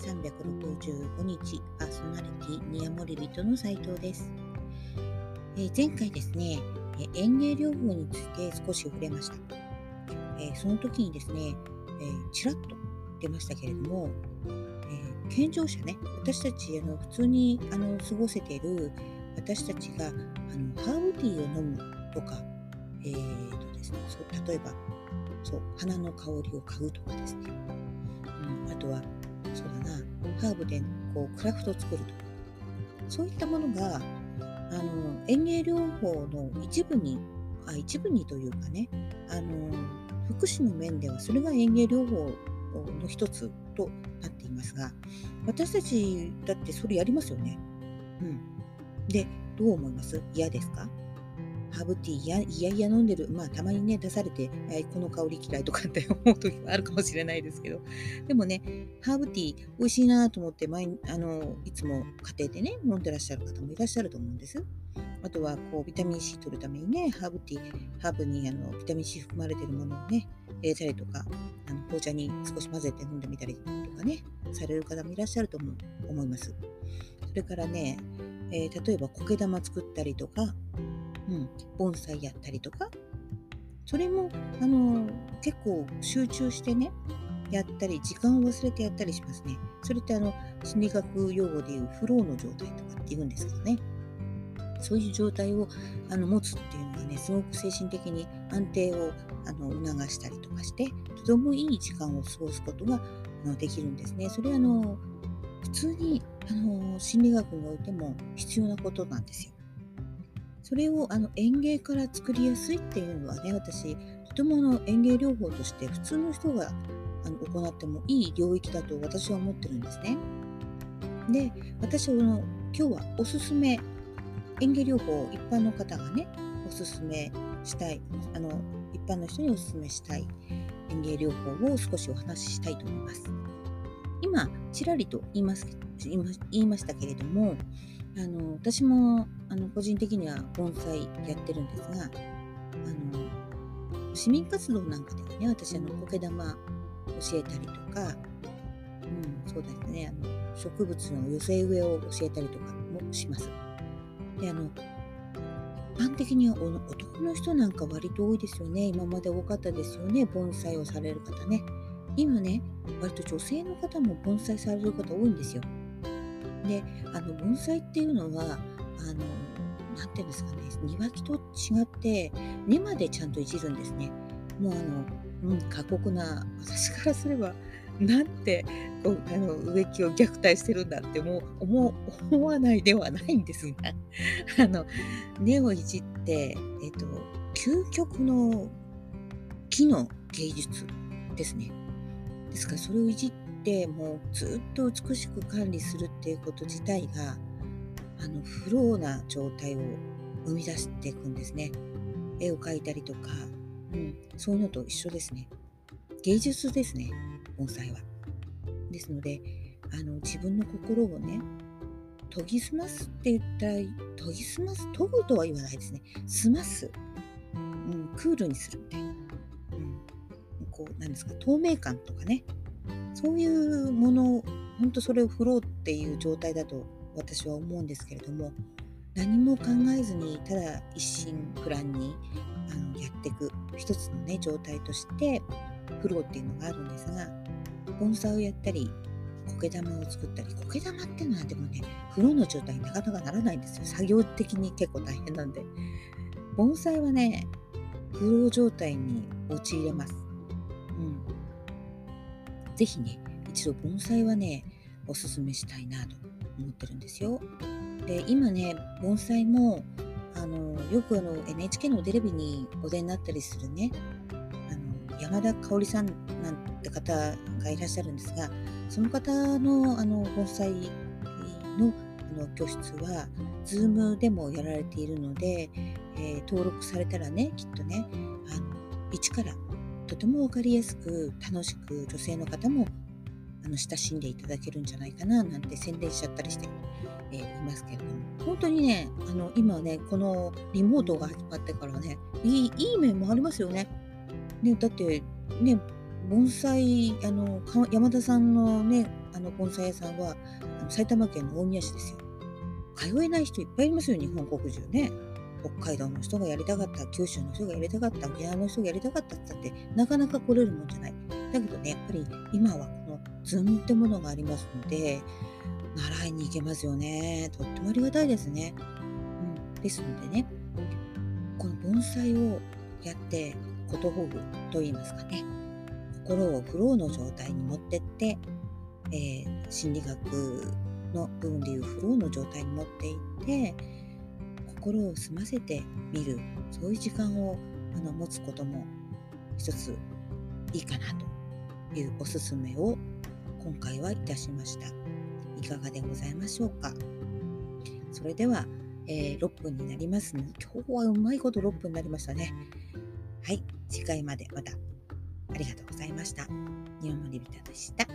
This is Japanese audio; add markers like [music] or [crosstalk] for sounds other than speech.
365日パーソナリティニアモリビトの斉藤です、えー、前回ですね、え園芸療法について少し触れました、えー、その時にですね、えー、ちらっと出ましたけれども、え健常者ね私たちあの普通にあの過ごせている私たちがあのハーブティーを飲むとか、えーとですね、そう例えばそう花の香りを嗅ぐとかですね、うん、あとはそうだなハーブでこうクラフトを作ると。かそういったものがあの園芸療法の一部にあ一部にというかねあの福祉の面ではそれが園芸療法の一つとなっていますが私たちだってそれやりますよね。うん、でどう思います？嫌ですか？ハーブティーやいやいや飲んでる、まあたまにね出されて、えー、この香り嫌いとかって [laughs] 思う時もあるかもしれないですけど、でもね、ハーブティー美味しいなと思って毎あのいつも家庭でね飲んでらっしゃる方もいらっしゃると思うんです。あとはこうビタミン C 取るためにね、ハーブティー、ハーブにあのビタミン C 含まれてるものをね、入れたりとか、あの紅茶に少し混ぜて飲んでみたりとかね、される方もいらっしゃると思います。それからね、えー、例えば苔玉作ったりとか、うん、盆栽やったりとか。それもあの結構集中してねやったり時間を忘れてやったりしますね。それってあの心理学用語でいうフローの状態とかって言うんですけどね。そういう状態をあの持つっていうのはねすごく精神的に安定をあの促したりとかしてとてもいい時間を過ごすことがあのできるんですね。それはあの普通にあの心理学においても必要なことなんですよ。それをあの園芸から作りやすいっていうのはね私とてもの園芸療法として普通の人があの行ってもいい領域だと私は思ってるんですね。で私はの今日はおすすめ園芸療法一般の方がねおすすめしたいあの一般の人におすすめしたい園芸療法を少しお話ししたいと思います。今ちらりと言います言いましたけれどもあの私もあの個人的には盆栽やってるんですがあの市民活動なんかではね私あの苔玉教えたりとか、うん、そうですねあの植物の寄せ植えを教えたりとかもします。であの一般的には男の人なんか割と多いですよね今まで多かったですよね盆栽をされる方ね今ね割と女性の方も盆栽される方多いんですよ。であの盆栽っていうのはあの何て言うんですかね庭木と違って根までちゃんといじるんですね。もうあの、うん、過酷な私からすればなんてこうあの植木を虐待してるんだってもう思思わないではないんですが [laughs] あの根をいじって、えっと、究極の木の芸術ですね。ですからそれをいじってもうずっと美しく管理するっていうこと自体があのフローな状態を生み出していくんですね。絵を描いたりとか、うん、そういうのと一緒ですね。芸術ですね、盆栽は。ですので、あの自分の心をね、研ぎ澄ますって言ったら、研ぎ澄ます、研ぐとは言わないですね。澄ます。うん、クールにするみたいな。こう、なんですか、透明感とかね、そういうもの本当それをフローっていう状態だと私は思うんですけれども何も考えずにただ一心不乱にあのやっていく一つのね状態としてフローっていうのがあるんですが盆栽をやったり苔玉を作ったり苔玉っていうのはでもねフローの状態になかなかならないんですよ。作業的に結構大変なんで。盆栽はねフロー状態に陥れます、ぜひね、一度盆栽はね、おすすめしたいなと思ってるんですよ。で、今ね、盆栽も、あの、よくあの NHK のテレビにお出になったりするね、あの山田香織さんなんて方がいらっしゃるんですが、その方のあの盆栽のあの教室は Zoom でもやられているので、えー、登録されたらねきっとねあの一からとても分かりやすく楽しく女性の方もあの親しんでいただけるんじゃないかななんて宣伝しちゃったりして、えー、いますけれども本当にねあの今ねこのリモートが始まってからねいいいい面もありますよね。ねだってね盆栽あの山田さんのねあの盆栽屋さんはあの埼玉県の大宮市ですよ。通えない人いっぱいいますよ、日本国中ね。北海道の人がやりたかった、九州の人がやりたかった、沖縄の人がやりたかったってってなかなか来れるもんじゃない。だけどね、やっぱり今はこの Zoom ってものがありますので、習いに行けますよね。とってもありがたいですね。うん、ですのでね、この盆栽をやってことほぐと言いますかね、心をフローの状態に持ってって、えー、心理学の部分でいうフローの状態に持っていって心を澄ませてみるそういう時間をあの持つことも一ついいかなというおすすめを今回はいたしましたいかがでございましょうかそれでは、えー、6分になりますね今日はうまいこと6分になりましたねはい次回までまたありがとうございました。日本のリビタでした。